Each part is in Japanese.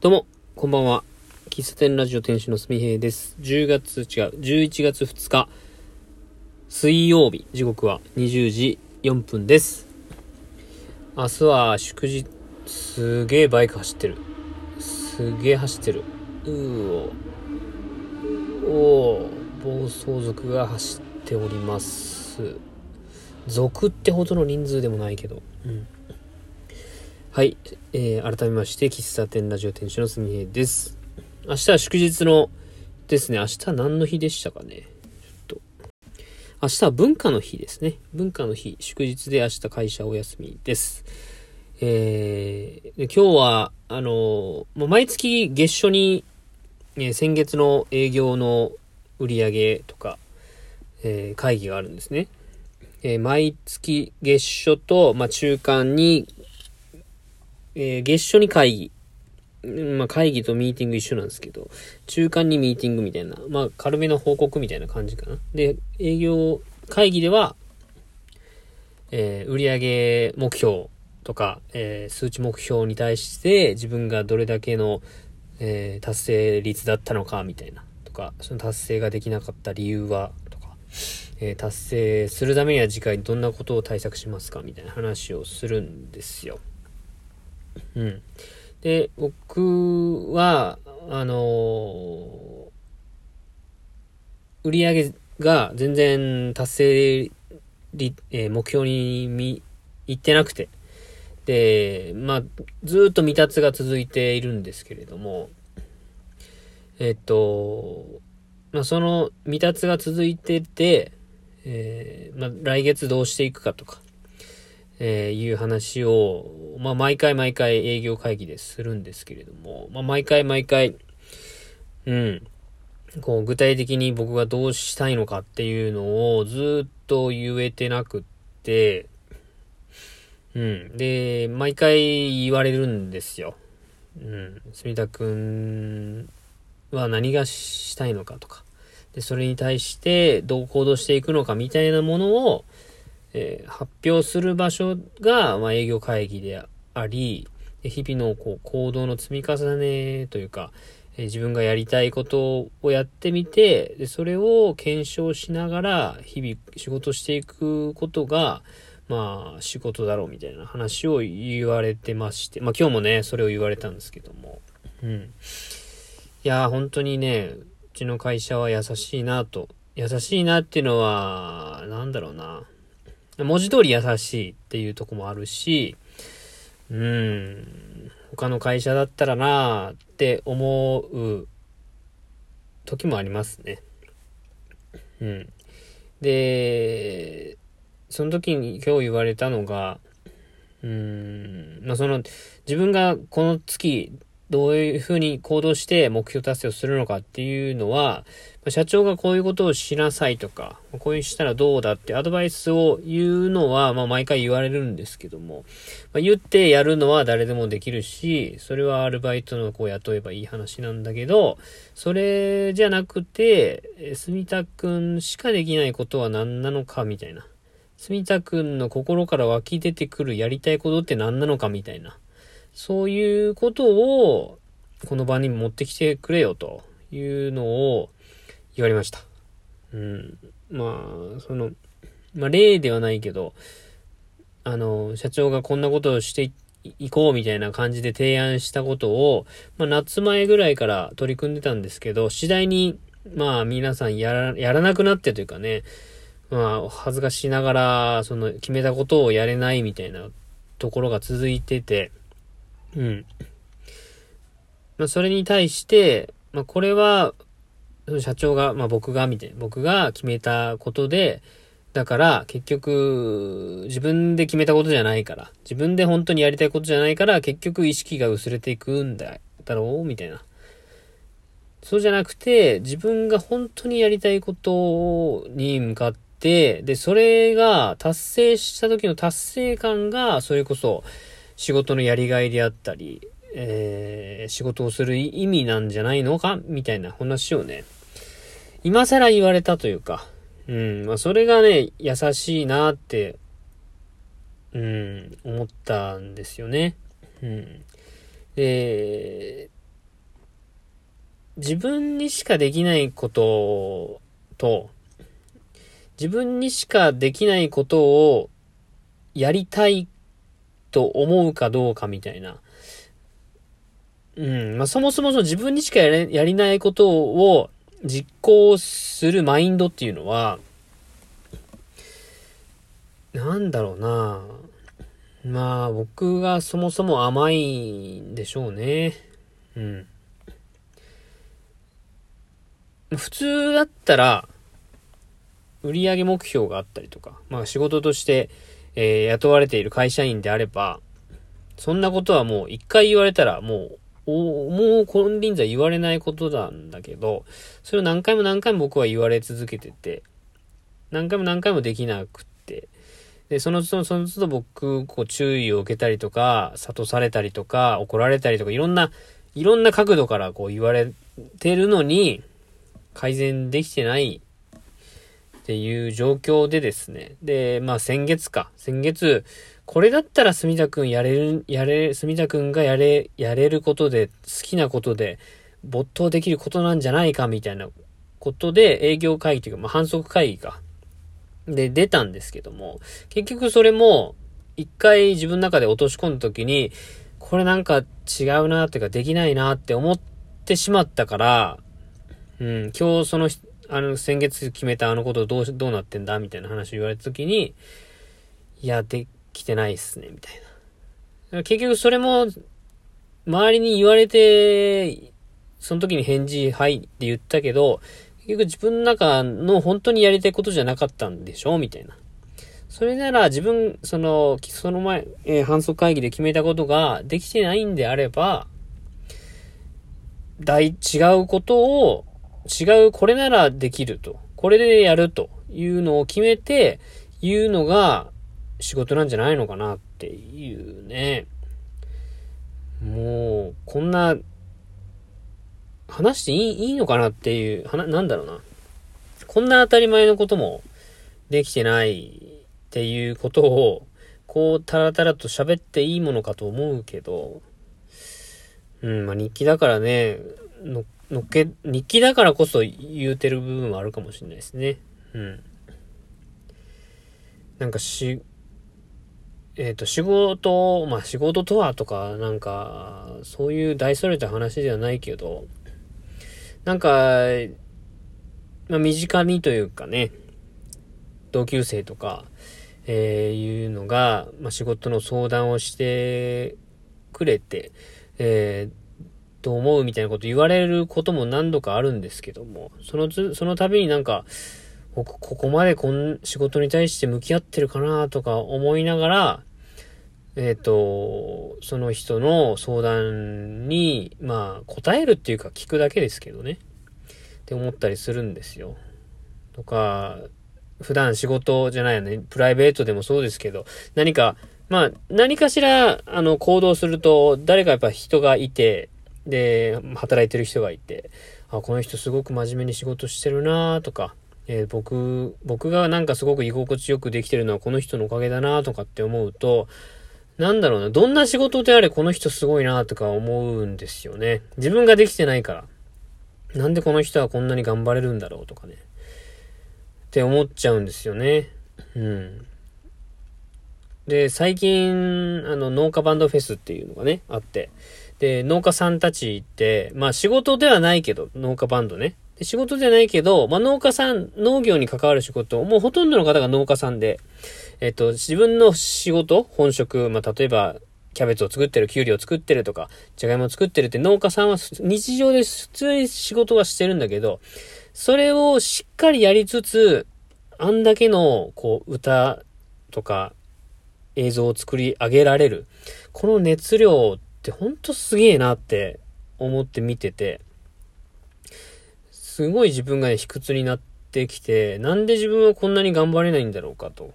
どうも、こんばんは。喫茶店ラジオ店主のすみへいです。10月、違う、11月2日、水曜日、時刻は20時4分です。明日は祝日、すげえバイク走ってる。すげえ走ってる。うーお。おー、暴走族が走っております。族ってほどの人数でもないけど。うん。はい、えー、改めまして、喫茶店ラジオ店主のすみへです。明日は祝日のですね、明日何の日でしたかね。ちょっと。明日は文化の日ですね。文化の日、祝日で明日会社お休みです。えー、で今日は、あのもう毎月月初に、え先月の営業の売り上げとか、えー会議があるんですね。え毎月月初と、まあ、中間にえー月初に会議。まあ、会議とミーティング一緒なんですけど、中間にミーティングみたいな、まあ、軽めの報告みたいな感じかな。で、営業会議では、えー売上目標とか、えー数値目標に対して自分がどれだけの、えー達成率だったのかみたいな、とか、その達成ができなかった理由は、とか、え達成するためには次回どんなことを対策しますかみたいな話をするんですよ。うん。で、僕は、あのー売り上げが全然達成り、えー目標にみ、いってなくて。で、まあ、ずっと未達が続いているんですけれども、えっと、まあ、その未達が続いてて、えーまあ、来月どうしていくかとか、えーいう話を、まあ、毎回毎回営業会議でするんですけれども、まあ、毎回毎回、うん、こう、具体的に僕がどうしたいのかっていうのをずっと言えてなくって、うん。で、毎回言われるんですよ。うん。住田くんは何がしたいのかとか。で、それに対してどう行動していくのかみたいなものを、えー発表する場所が、まあ、営業会議であり、日々のこう行動の積み重ねというか、えー自分がやりたいことをやってみて、でそれを検証しながら日々仕事していくことが、まあ仕事だろうみたいな話を言われてまして、まあ今日もね、それを言われたんですけども、うん。いや本当にね、うちの会社は優しいなと。優しいなっていうのは、なんだろうな。文字通り優しいっていうとこもあるし、うん、他の会社だったらなーって思う時もありますね。うん。で、その時に今日言われたのが、うん、まあ、その、自分がこの月、どういうふうに行動して目標達成をするのかっていうのは、社長がこういうことをしなさいとか、こういうしたらどうだってアドバイスを言うのは、まあ毎回言われるんですけども、まあ、言ってやるのは誰でもできるし、それはアルバイトの子を雇えばいい話なんだけど、それじゃなくて、え住田くんしかできないことは何なのかみたいな。住田くんの心から湧き出てくるやりたいことって何なのかみたいな。そういうことを、この場に持ってきてくれよというのを言われました。うん。まあ、その、まあ例ではないけど、あの、社長がこんなことをしていこうみたいな感じで提案したことを、まあ夏前ぐらいから取り組んでたんですけど、次第に、まあ皆さんやら、やらなくなってというかね、まあ恥ずかしながら、その決めたことをやれないみたいなところが続いてて、うん。まあそれに対して、まあこれは、社長が、まあ僕が、みたいな、僕が決めたことで、だから、結局、自分で決めたことじゃないから、自分で本当にやりたいことじゃないから、結局意識が薄れていくんだ、だろうみたいな。そうじゃなくて、自分が本当にやりたいことに向かって、で、それが達成した時の達成感が、それこそ仕事のやりがいであったり、えー、仕事をする意味なんじゃないのか？みたいな話をね、今更言われたというか、うん、まあそれがね、優しいなって、うん、思ったんですよね。うん。で、自分にしかできないことと、自分にしかできないことをやりたいと思うかどうかみたいな。うん。まあ、そもそもその自分にしかやれやりないことを実行するマインドっていうのは、なんだろうなまあ、僕がそもそも甘いんでしょうね。うん。普通だったら、売上目標があったりとか、まあ仕事として、えー、雇われている会社員であれば、そんなことはもう一回言われたらもう、おもう金輪際言われないことなんだけど、それを何回も何回も僕は言われ続けてて、何回も何回もできなくって、で、その都度、その都度僕、こう注意を受けたりとか、諭されたりとか、怒られたりとか、いろんな、いろんな角度からこう言われてるのに、改善できてないっていう状況でですね。で、まあ先月か。先月、これだったら住田くんやれる、やれ、住田くんがやれ、やれることで、好きなことで、没頭できることなんじゃないかみたいなことで営業会議というか、まあ反則会議か。で、出たんですけども、結局それも、一回自分の中で落とし込んだ時に、これなんか違うなっていうかできないなって思ってしまったから、うん、今日その、あの、先月決めたあのことどう、どうなってんだみたいな話を言われた時に、いや、できてないっすね、みたいな。結局それも、周りに言われて、その時に返事、はいって言ったけど、結局自分の中の本当にやりたいことじゃなかったんでしょみたいな。それなら自分、その、その前、えー、反則会議で決めたことができてないんであれば、大、違うことを違う、これならできると。これでやるというのを決めて言うのが仕事なんじゃないのかなっていうね。もう、こんな、話していいいいのかなっていう、はな、なんだろうな。こんな当たり前のこともできてないっていうことを、こう、たらたらと喋っていいものかと思うけど、うん、まあ日記だからね、ののっけ、日記だからこそ言うてる部分はあるかもしれないですね。うん。なんかし、えっ、ー、と、仕事、まあ仕事とはとか、なんか、そういう大それた話ではないけど、なんか、まあ身近にというかね、同級生とか、えー、いうのが、まあ仕事の相談をしてくれて、えー、と思うみたいなこと言われることも何度かあるんですけども、そのつ、その度になんか、僕ここまでこん、仕事に対して向き合ってるかなとか思いながら、えっ、ー、と、その人の相談に、まあ、答えるっていうか聞くだけですけどね。って思ったりするんですよ。とか、普段仕事じゃないよね。プライベートでもそうですけど、何か、まあ、何かしら、あの、行動すると、誰かやっぱ人がいて、で、働いてる人がいて、あ、この人すごく真面目に仕事してるなとか、えー、僕、僕がなんかすごく居心地よくできてるのはこの人のおかげだなとかって思うと、なんだろうな、どんな仕事であれこの人すごいなとか思うんですよね。自分ができてないから。なんでこの人はこんなに頑張れるんだろうとかね。って思っちゃうんですよね。うん。で、最近、あの、農家バンドフェスっていうのがね、あって、で、農家さんたちって、まあ仕事ではないけど、農家バンドね。で仕事じゃないけど、まあ農家さん、農業に関わる仕事、もうほとんどの方が農家さんで、えっと、自分の仕事、本職、まあ例えば、キャベツを作ってる、キュウリを作ってるとか、じゃがいもを作ってるって農家さんは日常で普通に仕事はしてるんだけど、それをしっかりやりつつ、あんだけの、こう、歌とか映像を作り上げられる。この熱量っほんとすげえなって思って見てて、すごい自分が、卑屈になってきて、なんで自分はこんなに頑張れないんだろうかと。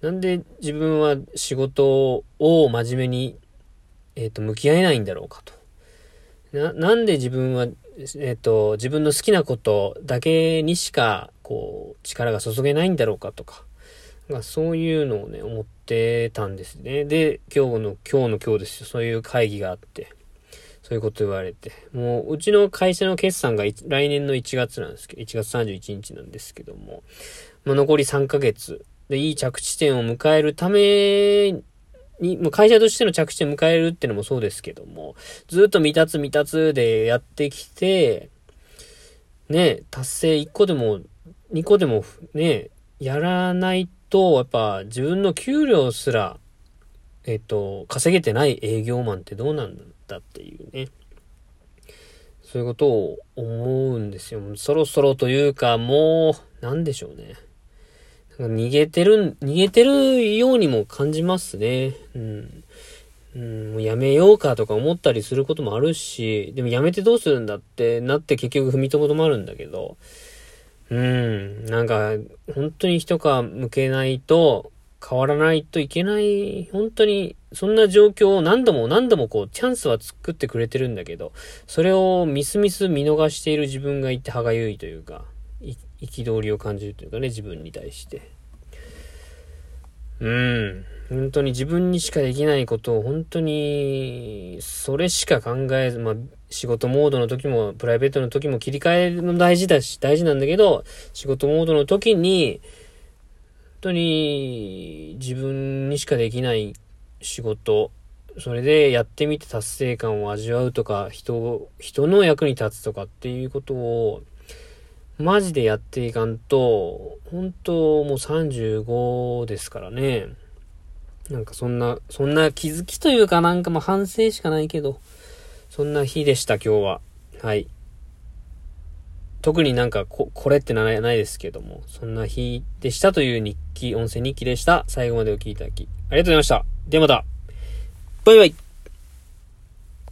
なんで自分は仕事を真面目に、えっ、ー、と、向き合えないんだろうかと。な、なんで自分は、えっ、ー、と、自分の好きなことだけにしか、こう、力が注げないんだろうかとか。まあ、そういうのをね、思ってたんですね。で、今日の、今日の今日ですよ。そういう会議があって。そういうこと言われて。もう、うちの会社の決算が来年の1月なんですけど、1月31日なんですけども、まあ、残り3ヶ月でいい着地点を迎えるために、もう会社としての着地点を迎えるってのもそうですけども、ずっと未達未達でやってきて、ね、達成1個でも2個でもね、やらないと、とやっぱ自分の給料すら、えっ、と、稼げてない営業マンってどうなんだっていうね。そういうことを思うんですよ。そろそろというか、もう、なんでしょうね。なんか逃げてる、逃げてるようにも感じますね。うん。うん、もうやめようかとか思ったりすることもあるし、でもやめてどうするんだってなって結局踏みとどまるんだけど、うん、なんか、本当に一皮向けないと、変わらないといけない、本当に、そんな状況を何度も何度もこう、チャンスは作ってくれてるんだけど、それをミスミス見逃している自分がいて歯がゆいというか、憤りを感じるというかね、自分に対して。うん。本当に自分にしかできないことを本当に、それしか考えず、まあ、仕事モードの時も、プライベートの時も切り替えも大事だし、大事なんだけど、仕事モードの時に、本当に自分にしかできない仕事、それでやってみて達成感を味わうとか、人、人の役に立つとかっていうことを、マジでやっていかんと、本当もう35ですからね。なんかそんな、そんな気づきというかなんかもう反省しかないけど、そんな日でした、今日は。はい。特になんかこ、これってならないですけども、そんな日でしたという日記、音声日記でした。最後までお聴きいただき、ありがとうございました。ではまた。バイバイ。